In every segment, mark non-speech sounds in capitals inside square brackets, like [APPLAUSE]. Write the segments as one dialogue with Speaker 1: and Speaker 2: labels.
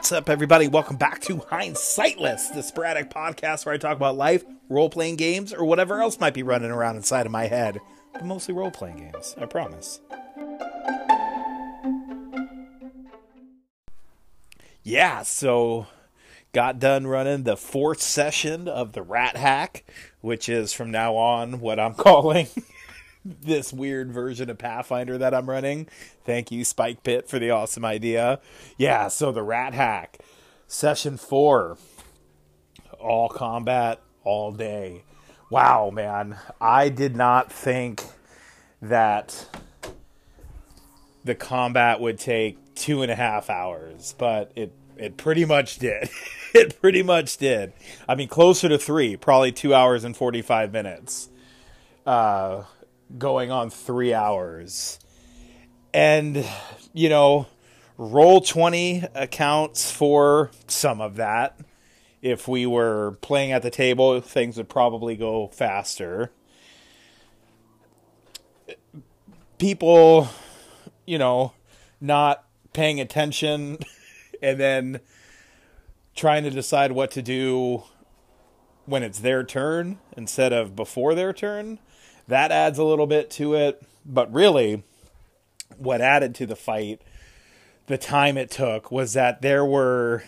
Speaker 1: What's up, everybody? Welcome back to Hindsightless, the sporadic podcast where I talk about life, role playing games, or whatever else might be running around inside of my head. But mostly role playing games, I promise. Yeah, so got done running the fourth session of the Rat Hack, which is from now on what I'm [LAUGHS] calling this weird version of Pathfinder that I'm running. Thank you, Spike Pit, for the awesome idea. Yeah, so the Rat Hack, session four, all combat, all day. Wow, man. I did not think that the combat would take two and a half hours, but it it pretty much did. [LAUGHS] it pretty much did. I mean, closer to three, probably two hours and forty five minutes. Uh, going on three hours. And, you know, roll 20 accounts for some of that. If we were playing at the table, things would probably go faster. People, you know, not paying attention [LAUGHS] and then trying to decide what to do when it's their turn instead of before their turn that adds a little bit to it. But really, what added to the fight, the time it took, was that there were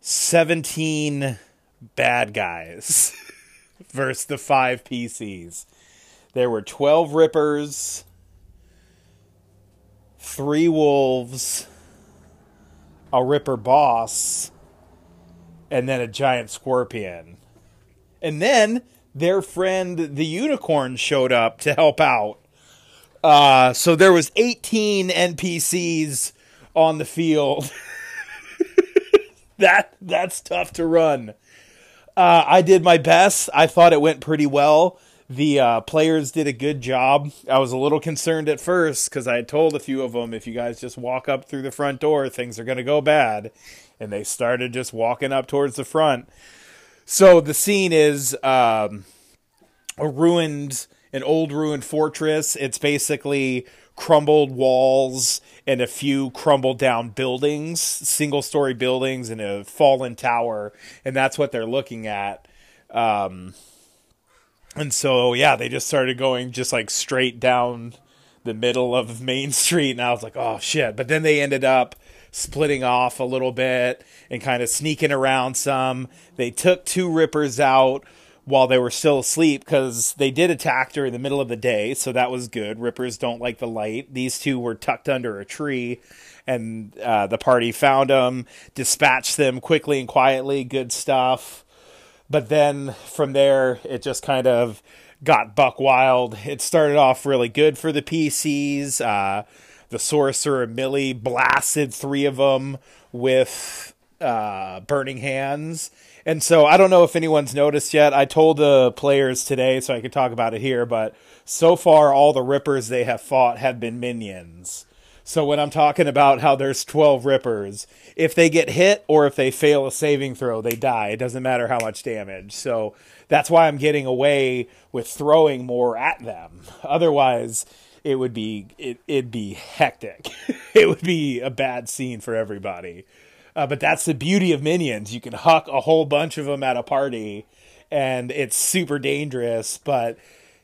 Speaker 1: 17 bad guys [LAUGHS] versus the five PCs. There were 12 Rippers, three Wolves, a Ripper boss, and then a giant scorpion. And then their friend the unicorn showed up to help out. Uh, so there was 18 NPCs on the field. [LAUGHS] that that's tough to run. Uh, I did my best. I thought it went pretty well. The uh, players did a good job. I was a little concerned at first because I had told a few of them, if you guys just walk up through the front door, things are going to go bad. And they started just walking up towards the front. So the scene is um, a ruined, an old ruined fortress. It's basically crumbled walls and a few crumbled down buildings, single story buildings and a fallen tower, and that's what they're looking at. Um, and so yeah, they just started going just like straight down the middle of Main Street, and I was like, oh shit! But then they ended up splitting off a little bit and kind of sneaking around some. They took two rippers out while they were still asleep because they did attack during the middle of the day, so that was good. Rippers don't like the light. These two were tucked under a tree, and uh, the party found them, dispatched them quickly and quietly. Good stuff. But then from there, it just kind of got buck wild. It started off really good for the PCs. Uh, the sorcerer Millie blasted three of them with uh, burning hands. And so I don't know if anyone's noticed yet. I told the players today, so I could talk about it here, but so far all the rippers they have fought have been minions. So when I'm talking about how there's 12 rippers, if they get hit or if they fail a saving throw, they die. It doesn't matter how much damage. So that's why I'm getting away with throwing more at them. [LAUGHS] Otherwise, it would be it, it'd be hectic. [LAUGHS] it would be a bad scene for everybody. Uh, but that's the beauty of minions. You can huck a whole bunch of them at a party, and it's super dangerous. But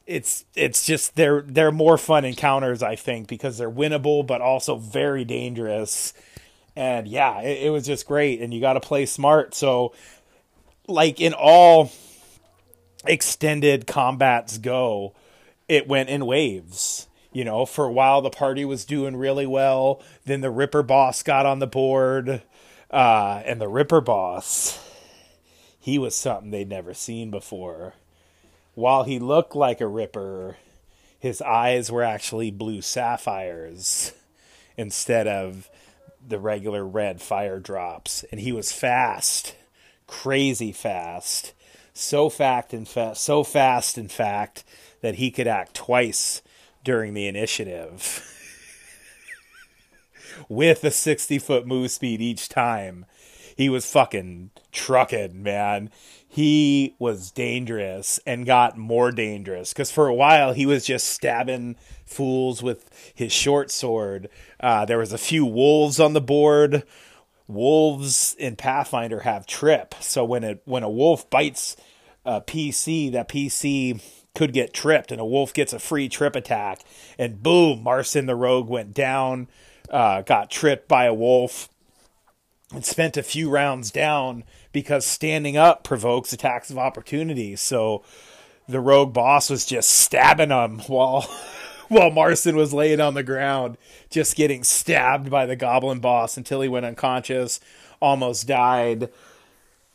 Speaker 1: it's it's just they're they're more fun encounters, I think, because they're winnable, but also very dangerous. And yeah, it, it was just great. And you got to play smart. So, like in all extended combats go, it went in waves you know, for a while the party was doing really well. Then the Ripper boss got on the board. Uh, and the Ripper boss, he was something they'd never seen before. While he looked like a Ripper, his eyes were actually blue sapphires instead of the regular red fire drops. And he was fast, crazy fast. So fact in so fast in fact that he could act twice during the initiative [LAUGHS] with a 60 foot move speed each time. he was fucking trucking, man. He was dangerous and got more dangerous because for a while he was just stabbing fools with his short sword. Uh, there was a few wolves on the board. Wolves in Pathfinder have trip, so when it when a wolf bites a PC, that PC could get tripped, and a wolf gets a free trip attack, and boom, Marcin the rogue went down, uh, got tripped by a wolf, and spent a few rounds down because standing up provokes attacks of opportunity. So the rogue boss was just stabbing him while [LAUGHS] while Marcin was laying on the ground, just getting stabbed by the goblin boss until he went unconscious, almost died.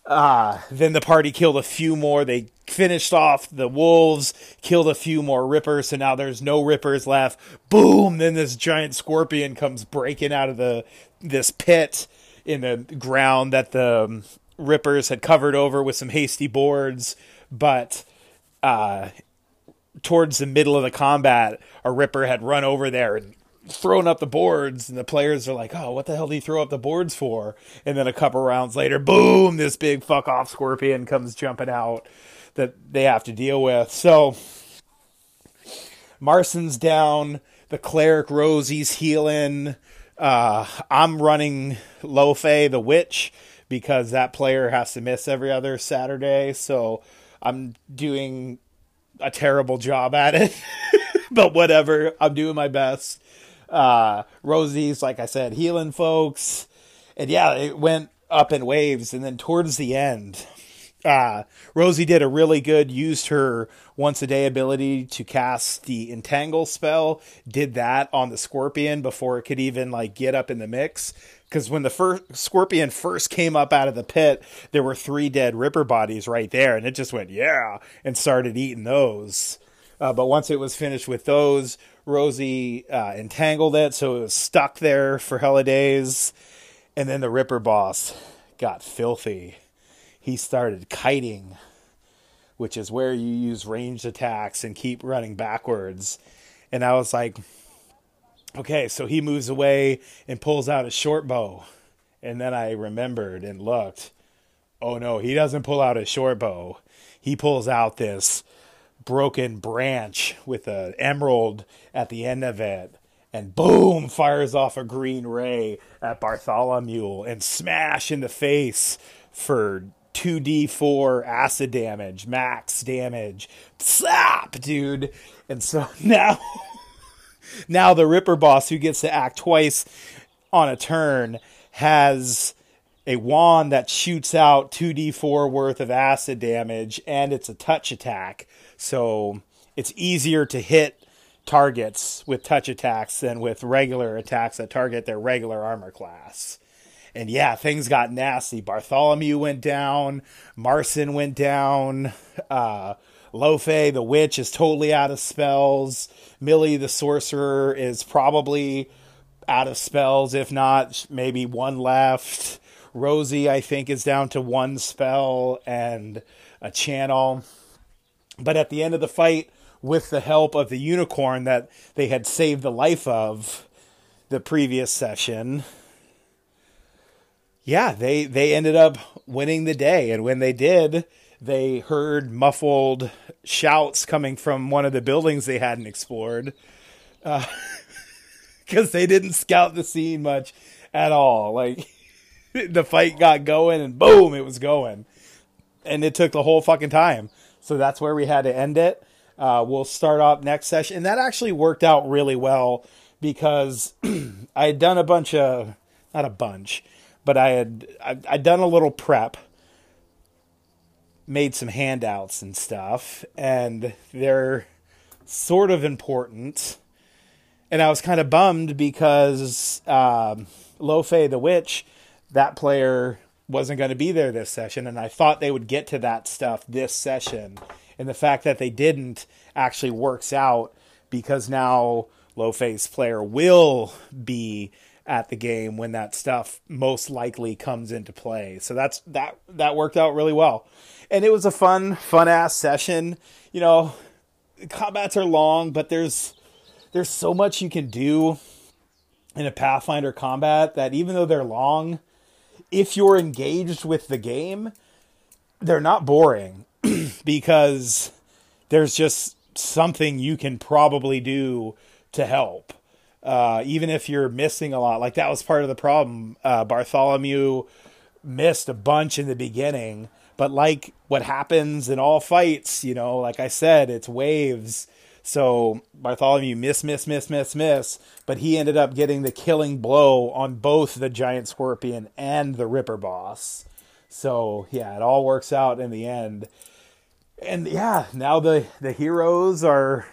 Speaker 1: Uh, then the party killed a few more. They finished off the wolves, killed a few more rippers, so now there's no rippers left. Boom! Then this giant scorpion comes breaking out of the this pit in the ground that the um, rippers had covered over with some hasty boards, but uh, towards the middle of the combat, a ripper had run over there and thrown up the boards, and the players are like, "Oh, what the hell did he throw up the boards for?" And then a couple rounds later, boom! This big fuck off scorpion comes jumping out that they have to deal with. So Marson's down. The cleric Rosie's healing. Uh, I'm running Lofe the witch because that player has to miss every other Saturday. So I'm doing a terrible job at it. [LAUGHS] but whatever. I'm doing my best. Uh, Rosie's, like I said, healing folks. And yeah, it went up in waves. And then towards the end, uh, Rosie did a really good, used her once a day ability to cast the entangle spell, did that on the scorpion before it could even like get up in the mix. Because when the first scorpion first came up out of the pit, there were three dead ripper bodies right there, and it just went yeah and started eating those. Uh, but once it was finished with those, Rosie uh, entangled it, so it was stuck there for hella days. And then the Ripper boss got filthy he started kiting, which is where you use ranged attacks and keep running backwards. And I was like, okay, so he moves away and pulls out a short bow. And then I remembered and looked. Oh no, he doesn't pull out a short bow. He pulls out this broken branch with an emerald at the end of it and boom fires off a green ray at Bartholomew and smash in the face for 2d4 acid damage, max damage. Slap, dude. And so [LAUGHS] now now the Ripper boss who gets to act twice on a turn has a wand that shoots out 2d4 worth of acid damage and it's a touch attack. So it's easier to hit targets with touch attacks than with regular attacks that target their regular armor class and yeah, things got nasty. Bartholomew went down, Marcin went down, uh, Lofe the witch is totally out of spells. Millie the sorcerer is probably out of spells, if not maybe one left. Rosie, I think, is down to one spell and a channel. But at the end of the fight, with the help of the unicorn that they had saved the life of the previous session, yeah, they they ended up winning the day, and when they did, they heard muffled shouts coming from one of the buildings they hadn't explored, because uh, [LAUGHS] they didn't scout the scene much at all. Like [LAUGHS] the fight got going, and boom, it was going, and it took the whole fucking time. So that's where we had to end it. Uh, we'll start off next session, and that actually worked out really well because [CLEARS THROAT] I had done a bunch of not a bunch but I had I'd done a little prep, made some handouts and stuff, and they're sort of important. And I was kind of bummed because um, Lofe the Witch, that player wasn't going to be there this session, and I thought they would get to that stuff this session. And the fact that they didn't actually works out because now Lofe's player will be at the game when that stuff most likely comes into play. So that's that that worked out really well. And it was a fun fun ass session. You know, combats are long, but there's there's so much you can do in a Pathfinder combat that even though they're long, if you're engaged with the game, they're not boring [CLEARS THROAT] because there's just something you can probably do to help. Uh, even if you're missing a lot, like that was part of the problem. Uh, Bartholomew missed a bunch in the beginning, but like what happens in all fights, you know, like I said, it's waves. So Bartholomew miss, miss, miss, miss, miss, but he ended up getting the killing blow on both the giant scorpion and the Ripper boss. So yeah, it all works out in the end. And yeah, now the the heroes are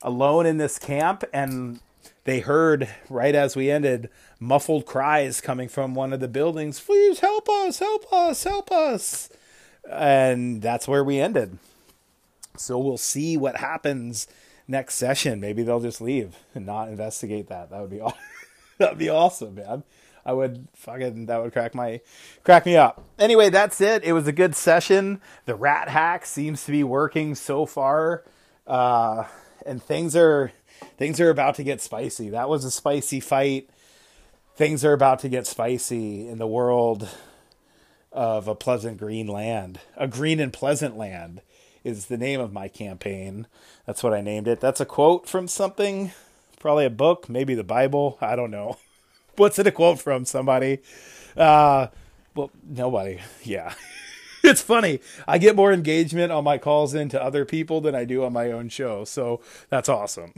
Speaker 1: alone in this camp and they heard right as we ended muffled cries coming from one of the buildings please help us help us help us and that's where we ended so we'll see what happens next session maybe they'll just leave and not investigate that that would be [LAUGHS] awesome that would be awesome man I would fucking that would crack my crack me up. Anyway, that's it. It was a good session. The rat hack seems to be working so far, uh, and things are things are about to get spicy. That was a spicy fight. Things are about to get spicy in the world of a pleasant green land. A green and pleasant land is the name of my campaign. That's what I named it. That's a quote from something, probably a book, maybe the Bible. I don't know. [LAUGHS] What's it a quote from? Somebody. Uh, well, nobody. Yeah. [LAUGHS] it's funny. I get more engagement on my calls into other people than I do on my own show. So that's awesome.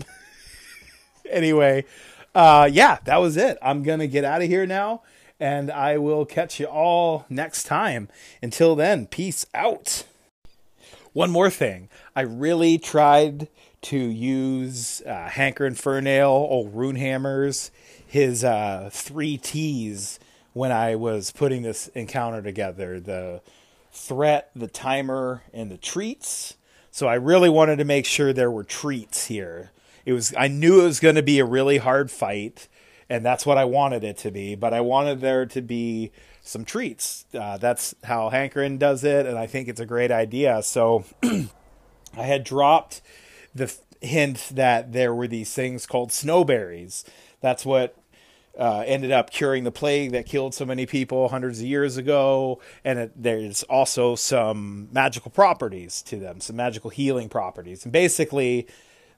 Speaker 1: [LAUGHS] anyway, uh, yeah, that was it. I'm going to get out of here now and I will catch you all next time. Until then, peace out. One more thing. I really tried to use uh, Hankerin Ferinale, old Runehammer's his uh, three T's when I was putting this encounter together the threat, the timer, and the treats. So I really wanted to make sure there were treats here. It was I knew it was going to be a really hard fight, and that's what I wanted it to be. But I wanted there to be some treats. Uh, that's how Hankerin does it, and I think it's a great idea. So [CLEARS THROAT] I had dropped the hint that there were these things called snowberries that's what uh, ended up curing the plague that killed so many people hundreds of years ago. And it, there's also some magical properties to them, some magical healing properties. And basically,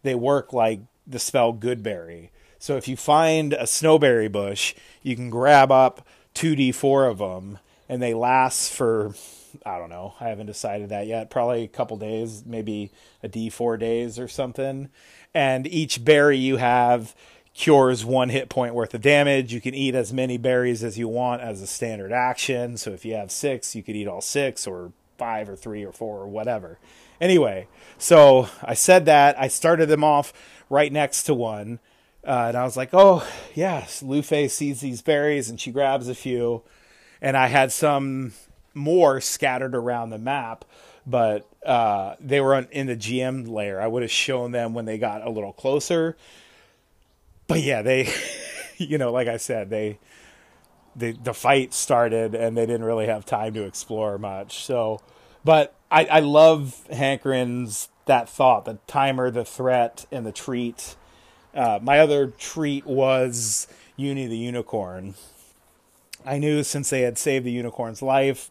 Speaker 1: they work like the spell Goodberry. So if you find a snowberry bush, you can grab up 2d4 of them, and they last for, I don't know, I haven't decided that yet. Probably a couple days, maybe a d4 days or something. And each berry you have cures one hit point worth of damage. You can eat as many berries as you want as a standard action. So if you have six, you could eat all six, or five, or three, or four, or whatever. Anyway, so I said that. I started them off right next to one. Uh, and I was like, oh, yes, Lufe sees these berries and she grabs a few. And I had some more scattered around the map, but uh, they were in the GM layer. I would have shown them when they got a little closer but yeah, they, [LAUGHS] you know, like I said, they, the the fight started and they didn't really have time to explore much. So, but I, I love Hankerin's that thought, the timer, the threat, and the treat. Uh, my other treat was Uni the unicorn. I knew since they had saved the unicorn's life,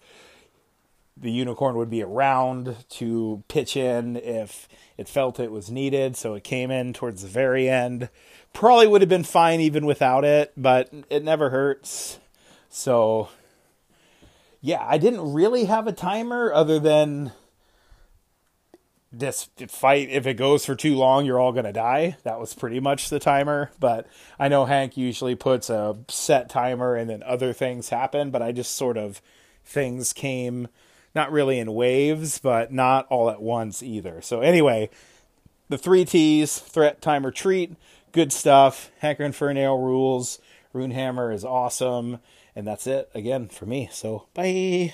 Speaker 1: the unicorn would be around to pitch in if it felt it was needed. So it came in towards the very end. Probably would have been fine even without it, but it never hurts. So, yeah, I didn't really have a timer other than this fight. If it goes for too long, you're all going to die. That was pretty much the timer. But I know Hank usually puts a set timer and then other things happen, but I just sort of things came not really in waves, but not all at once either. So, anyway, the three T's threat, timer, treat good stuff. Hankerin Ferinale rules. Runehammer is awesome. And that's it again for me. So, bye.